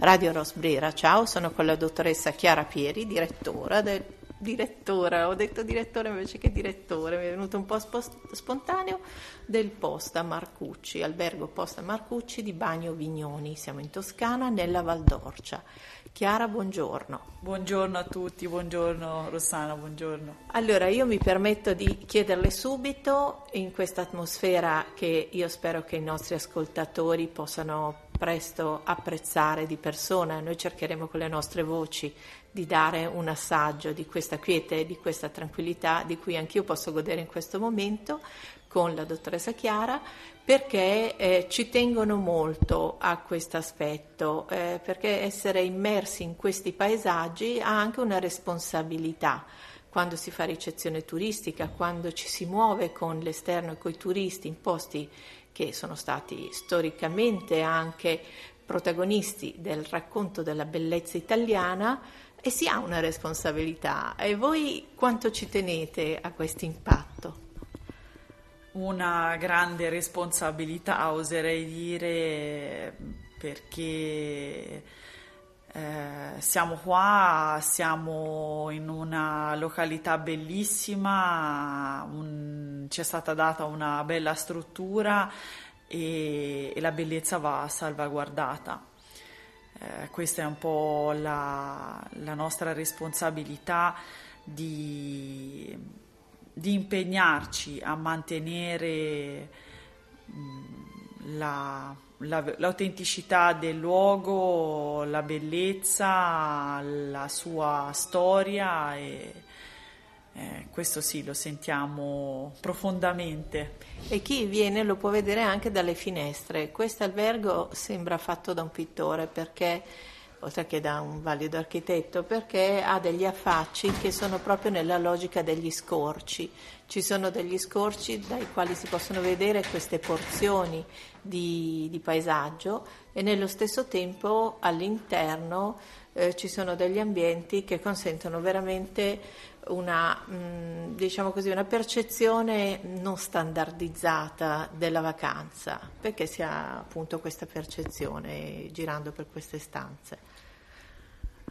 Radio Rosbrera. Ciao, sono con la dottoressa Chiara Pieri, direttora del direttore, ho detto direttore invece che direttore, mi è venuto un po' spontaneo, del Posta Marcucci, albergo Posta Marcucci di Bagno Vignoni. Siamo in Toscana, nella Val d'Orcia. Chiara, buongiorno. Buongiorno a tutti, buongiorno Rossana, buongiorno. Allora, io mi permetto di chiederle subito, in questa atmosfera che io spero che i nostri ascoltatori possano presto apprezzare di persona, noi cercheremo con le nostre voci di dare un assaggio di questa quiete e di questa tranquillità di cui anch'io posso godere in questo momento con la dottoressa Chiara perché eh, ci tengono molto a questo aspetto, eh, perché essere immersi in questi paesaggi ha anche una responsabilità. Quando si fa ricezione turistica, quando ci si muove con l'esterno e con i turisti in posti che sono stati storicamente anche protagonisti del racconto della bellezza italiana e si ha una responsabilità. E voi quanto ci tenete a questo impatto? Una grande responsabilità, oserei dire, perché eh, siamo qua, siamo in una località bellissima, un, ci è stata data una bella struttura e, e la bellezza va salvaguardata. Eh, questa è un po' la, la nostra responsabilità di, di, impegnarci a mantenere mh, la, la, l'autenticità del luogo, la bellezza, la sua storia e eh, questo sì lo sentiamo profondamente. E chi viene lo può vedere anche dalle finestre. Questo albergo sembra fatto da un pittore perché oltre che da un valido architetto, perché ha degli affacci che sono proprio nella logica degli scorci. Ci sono degli scorci dai quali si possono vedere queste porzioni di, di paesaggio e nello stesso tempo all'interno eh, ci sono degli ambienti che consentono veramente una, mm, diciamo così, una percezione non standardizzata della vacanza, perché si ha appunto questa percezione girando per queste stanze.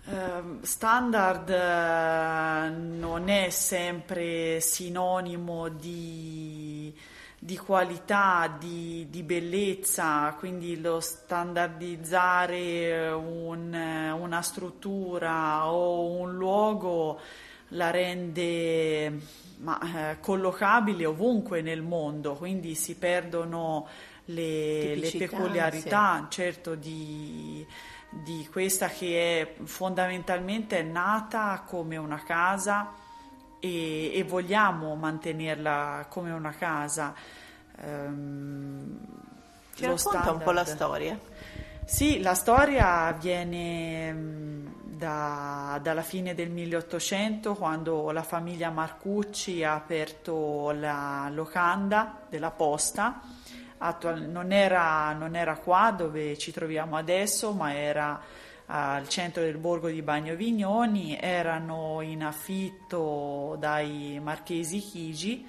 Uh, standard uh, non è sempre sinonimo di di qualità, di, di, bellezza, quindi lo standardizzare un, una struttura o un luogo la rende ma, eh, collocabile ovunque nel mondo, quindi si perdono le, le peculiarità sì. certo di, di questa che è fondamentalmente nata come una casa e, e vogliamo mantenerla come una casa. Um, Ci racconta standard. un po' la storia? Sì, la storia viene mm, da, dalla fine del 1800 quando la famiglia Marcucci ha aperto la locanda della posta. Attual, non, era, non era qua dove ci troviamo adesso, ma era al centro del borgo di Bagno Vignoni, erano in affitto dai marchesi Chigi.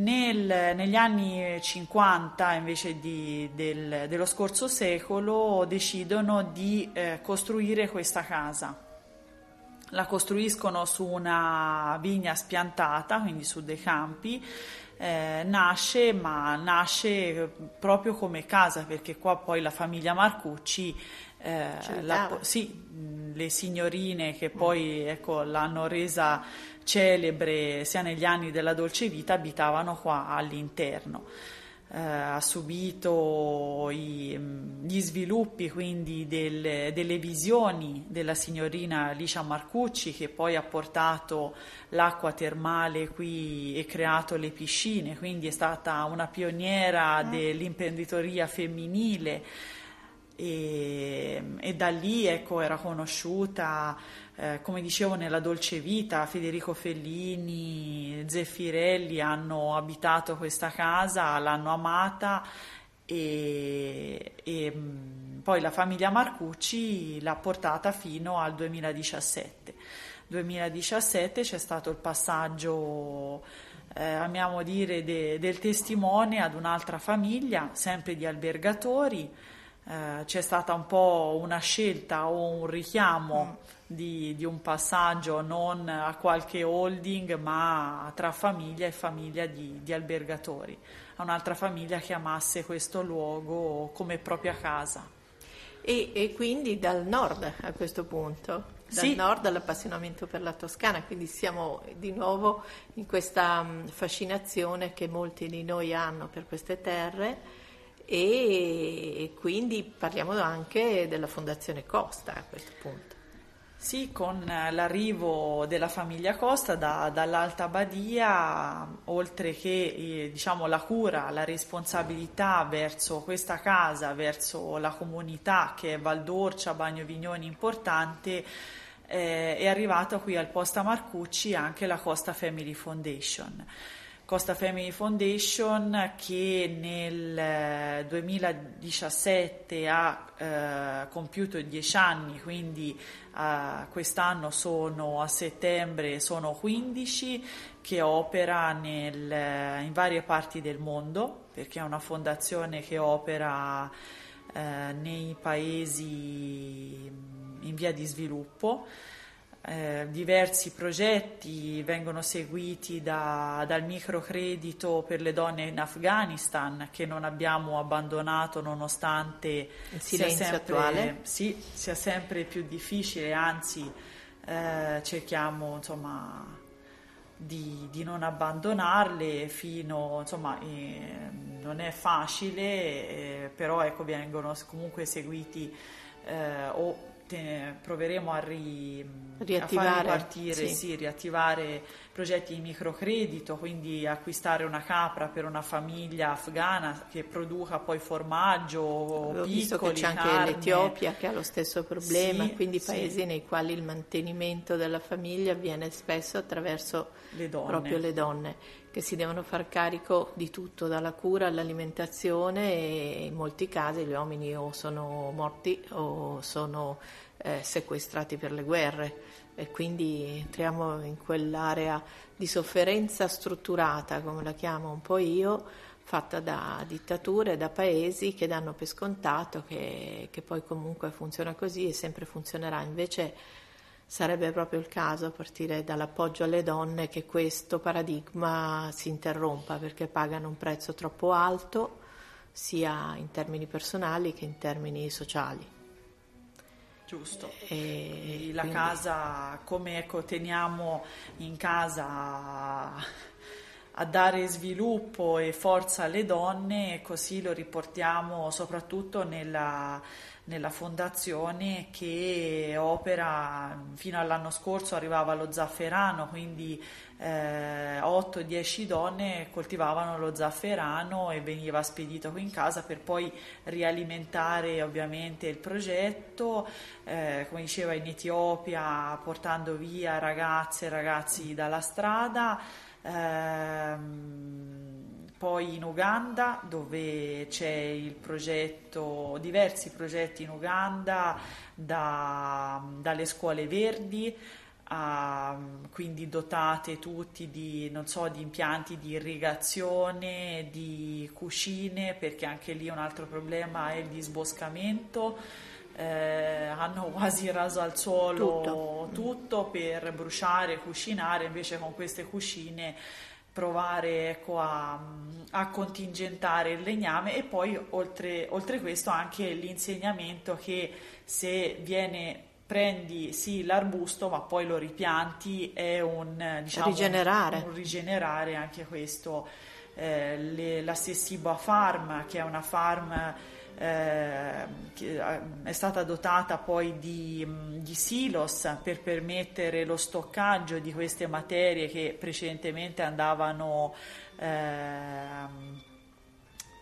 Nel, negli anni 50, invece di, del, dello scorso secolo, decidono di eh, costruire questa casa. La costruiscono su una vigna spiantata, quindi su dei campi, eh, nasce, ma nasce proprio come casa, perché qua poi la famiglia Marcucci eh, la, sì, le signorine che poi ecco, l'hanno resa celebre sia negli anni della dolce vita abitavano qua all'interno. Eh, ha subito i, gli sviluppi quindi del, delle visioni della signorina Alicia Marcucci che poi ha portato l'acqua termale qui e creato le piscine, quindi è stata una pioniera mm. dell'imprenditoria femminile e, e da lì ecco, era conosciuta, eh, come dicevo, nella dolce vita. Federico Fellini, Zeffirelli hanno abitato questa casa, l'hanno amata e, e poi la famiglia Marcucci l'ha portata fino al 2017. 2017 c'è stato il passaggio, eh, amiamo dire, de, del testimone ad un'altra famiglia, sempre di albergatori, eh, c'è stata un po' una scelta o un richiamo mm. di, di, un passaggio non a qualche holding ma tra famiglia e famiglia di, di albergatori, a un'altra famiglia che amasse questo luogo come propria casa. E, e, quindi dal nord a questo punto, dal sì. nord all'appassionamento per la Toscana, quindi siamo di nuovo in questa mm, fascinazione che molti di noi hanno per queste terre e quindi parliamo anche della Fondazione Costa a questo punto. Sì, con l'arrivo della famiglia Costa da, dall'Alta Badia, oltre che eh, diciamo, la cura, la responsabilità verso questa casa, verso la comunità che è Valdorcia, Bagno Vignoni importante, eh, è arrivata qui al Posta Marcucci anche la Costa Family Foundation. Costa Family Foundation che nel 2017 eh, ha eh, compiuto 10 anni, quindi eh, quest'anno sono a settembre sono 15, che opera nel, in varie parti del mondo, perché è una fondazione che opera eh, nei paesi in via di sviluppo. Eh, diversi progetti vengono seguiti da, dal microcredito per le donne in Afghanistan che non abbiamo abbandonato nonostante il silenzio sia sempre, attuale. Sì, sia sempre più difficile, anzi eh, cerchiamo insomma, di, di, non abbandonarle fino, insomma, eh, non è facile, eh, però ecco, vengono comunque seguiti eh, o te, proveremo a, ri, riattivare, a far ripartire, sì. Sì, riattivare progetti di microcredito, quindi acquistare una capra per una famiglia afghana che produca poi formaggio, Ho piccoli, visto che c'è anche carne. l'Etiopia che ha lo stesso problema, sì, quindi paesi nei quali il mantenimento della famiglia avviene spesso attraverso le proprio le donne che si devono far carico di tutto, dalla cura all'alimentazione e in molti casi gli uomini o sono morti o sono eh, sequestrati per le guerre e quindi entriamo in quell'area di sofferenza strutturata, come la chiamo un po' io, fatta da dittature, da paesi che danno per scontato che, che poi comunque funziona così e sempre funzionerà. Invece sarebbe proprio il caso, a partire dall'appoggio alle donne, che questo paradigma si interrompa perché pagano un prezzo troppo alto sia in termini personali che in termini sociali. Giusto. E la quindi... casa, come ecco, teniamo in casa a dare sviluppo e forza alle donne, così lo riportiamo soprattutto nella nella fondazione che opera fino all'anno scorso arrivava lo zafferano, quindi eh, 8-10 donne coltivavano lo zafferano e veniva spedito qui in casa per poi rialimentare ovviamente il progetto, eh, come diceva in Etiopia portando via ragazze e ragazzi dalla strada. Ehm, poi in Uganda dove c'è il progetto, diversi progetti in Uganda da, dalle scuole verdi, a, quindi dotate tutti di, so, di, impianti di irrigazione, di cucine, perché anche lì un altro problema è il disboscamento. Eh, hanno quasi raso al suolo tutto. tutto per bruciare, cucinare, invece con queste cucine provare ecco, a, a, contingentare il legname e poi oltre, oltre questo anche l'insegnamento che se viene prendi sì l'arbusto ma poi lo ripianti è un, diciamo, rigenerare. un rigenerare anche questo eh, le, la Sessiba Farm che è una farm eh, eh, è stata dotata poi di, di, silos per permettere lo stoccaggio di queste materie che precedentemente andavano eh,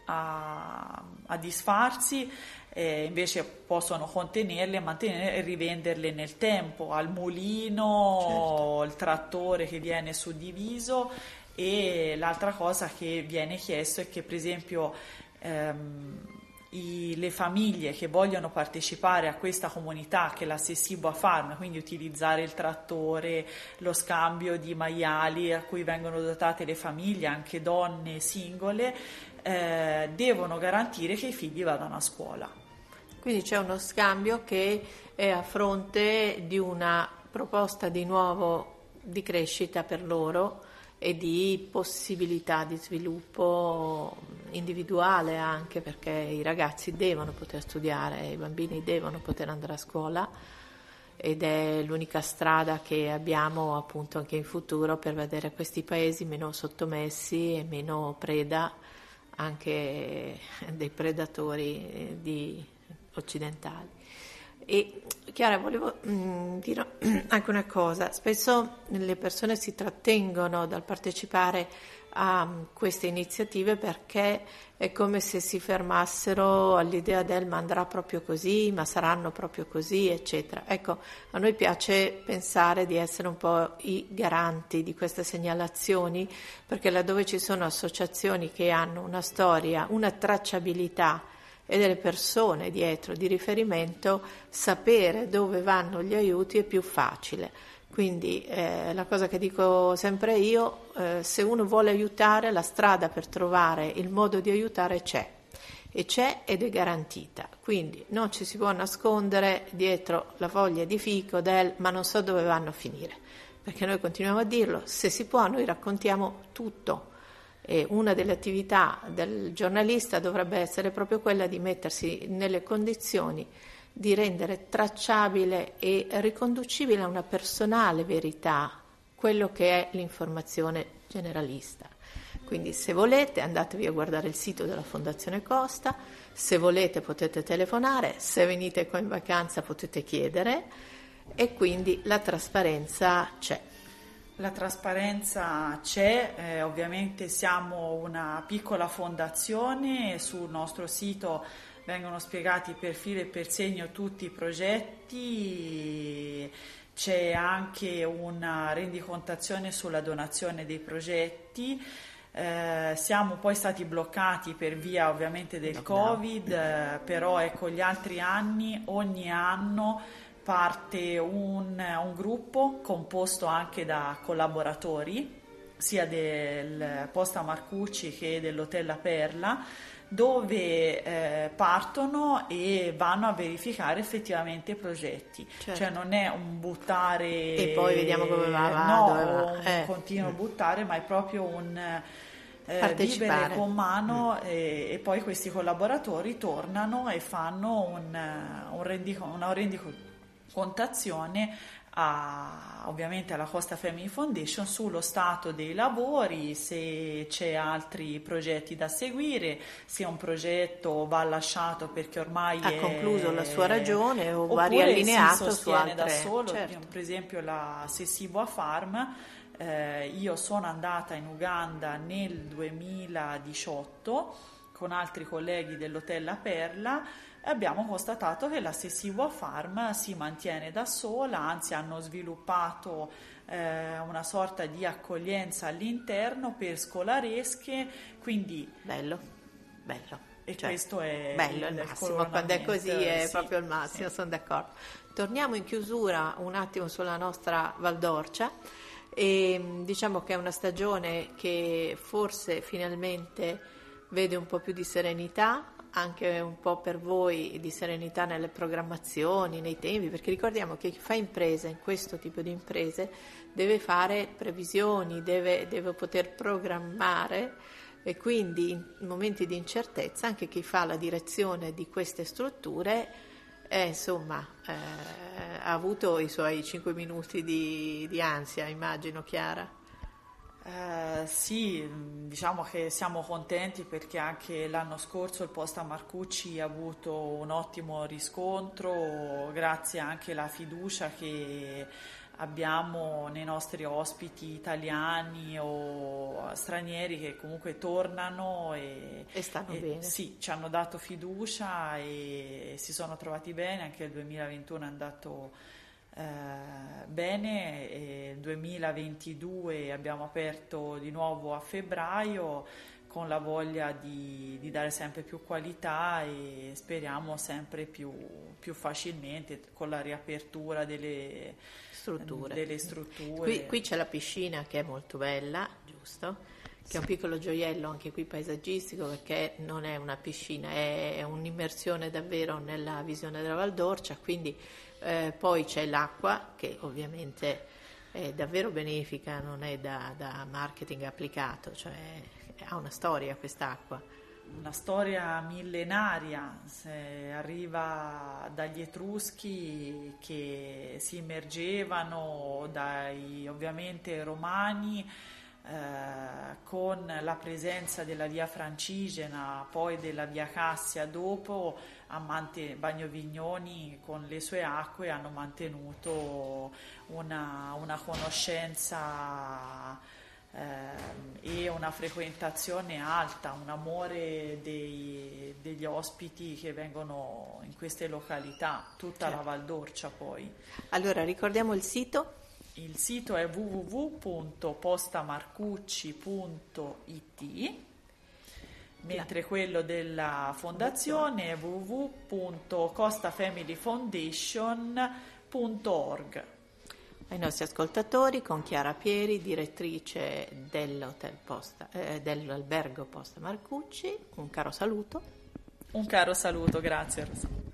a, a, disfarsi eh, invece possono contenerle, mantenerle e rivenderle nel tempo al mulino, certo. il trattore che viene suddiviso e l'altra cosa che viene chiesto è che per esempio ehm, i, le famiglie che vogliono partecipare a questa comunità che è la Sessibo Farm, quindi utilizzare il trattore, lo scambio di maiali a cui vengono dotate le famiglie, anche donne singole, eh, devono garantire che i figli vadano a scuola. Quindi c'è uno scambio che è a fronte di una proposta di nuovo di crescita per loro e di possibilità di sviluppo individuale anche perché i ragazzi devono poter studiare, i bambini devono poter andare a scuola ed è l'unica strada che abbiamo appunto anche in futuro per vedere questi paesi meno sottomessi e meno preda anche dei predatori eh, di, occidentali. E Chiara, volevo mm, dire anche una cosa, spesso le persone si trattengono dal partecipare a mm, queste iniziative perché è come se si fermassero all'idea del ma andrà proprio così, ma saranno proprio così, eccetera. Ecco, a noi piace pensare di essere un po' i garanti di queste segnalazioni, perché laddove ci sono associazioni che hanno una storia, una tracciabilità, e delle persone dietro di riferimento, sapere dove vanno gli aiuti è più facile. Quindi eh, la cosa che dico sempre io, eh, se uno vuole aiutare, la strada per trovare il modo di aiutare c'è e c'è ed è garantita. Quindi non ci si può nascondere dietro la foglia di fico del ma non so dove vanno a finire, perché noi continuiamo a dirlo, se si può noi raccontiamo tutto e una delle attività del giornalista dovrebbe essere proprio quella di mettersi nelle condizioni di rendere tracciabile e riconducibile a una personale verità quello che è l'informazione generalista. Quindi se volete andatevi a guardare il sito della Fondazione Costa, se volete potete telefonare, se venite qua in vacanza potete chiedere e quindi la trasparenza c'è. La trasparenza c'è, eh, ovviamente siamo una piccola fondazione, sul nostro sito vengono spiegati per filo e per segno tutti i progetti, c'è anche una rendicontazione sulla donazione dei progetti. Eh, siamo poi stati bloccati per via ovviamente del Covid, eh, però ecco gli altri anni, ogni anno parte un, un gruppo composto anche da collaboratori sia del Posta Marcucci che dell'Hotel La Perla dove eh, partono e vanno a verificare effettivamente i progetti, certo. cioè non è un buttare e poi vediamo come va, va no, va. un eh. continuo buttare, ma è proprio un eh, vivere con mano mm. e, e, poi questi collaboratori tornano e fanno un, un rendico, una rendiconto contazione a, ovviamente alla Costa Family Foundation sullo stato dei lavori, se c'è altri progetti da seguire, se un progetto va lasciato perché ormai ha è, concluso la sua ragione o va riallineato si sostiene da solo, certo. per esempio la Sessiboa Farm eh, io sono andata in Uganda nel 2018 con altri colleghi dell'Hotel La Perla abbiamo constatato che la Sessiva Farm si mantiene da sola, anzi hanno sviluppato eh, una sorta di accoglienza all'interno per scolaresche, quindi bello, bello. E cioè, questo è bello, il, il massimo, quando è così è sì, proprio il massimo, sì. sono d'accordo. Torniamo in chiusura un attimo sulla nostra Valdorcia e diciamo che è una stagione che forse finalmente vede un po' più di serenità, anche un po' per voi di serenità nelle programmazioni, nei tempi, perché ricordiamo che chi fa impresa in questo tipo di imprese deve fare previsioni, deve, deve poter programmare e quindi in momenti di incertezza anche chi fa la direzione di queste strutture eh, insomma, eh, ha avuto i suoi cinque minuti di, di ansia, immagino, Chiara. Eh, sì, diciamo che siamo contenti perché anche l'anno scorso il Posta Marcucci ha avuto un ottimo riscontro grazie anche alla fiducia che abbiamo nei nostri ospiti italiani o stranieri che comunque tornano e, e stanno e, bene. Sì, ci hanno dato fiducia e si sono trovati bene, anche il 2021 è andato eh, bene, e 2022 abbiamo aperto di nuovo a febbraio con la voglia di, di dare sempre più qualità e speriamo sempre più, più facilmente con la riapertura delle strutture. Delle strutture. Qui, qui, c'è la piscina che è molto bella, giusto? Che è un piccolo gioiello anche qui paesaggistico perché non è una piscina, è un'immersione davvero nella visione della Valdorcia, quindi eh, poi c'è l'acqua che ovviamente è davvero benefica, non è da, da marketing applicato, cioè ha una storia quest'acqua. Una storia millenaria, arriva dagli Etruschi che si immergevano, dai ovviamente romani, eh, con la presenza della via Francigena, poi della via Cassia dopo, Amante, Bagnovignoni con le sue acque hanno mantenuto una, una conoscenza eh, e una frequentazione alta, un amore dei, degli ospiti che vengono in queste località, tutta certo. la Valdorcia poi. Allora ricordiamo il sito? Il sito è www.postamarcucci.it mentre quello della fondazione è www.costafamilyfoundation.org. Ai nostri ascoltatori, con Chiara Pieri, direttrice Posta, eh, dell'albergo Posta Marcucci, un caro saluto. Un caro saluto, grazie Rosa.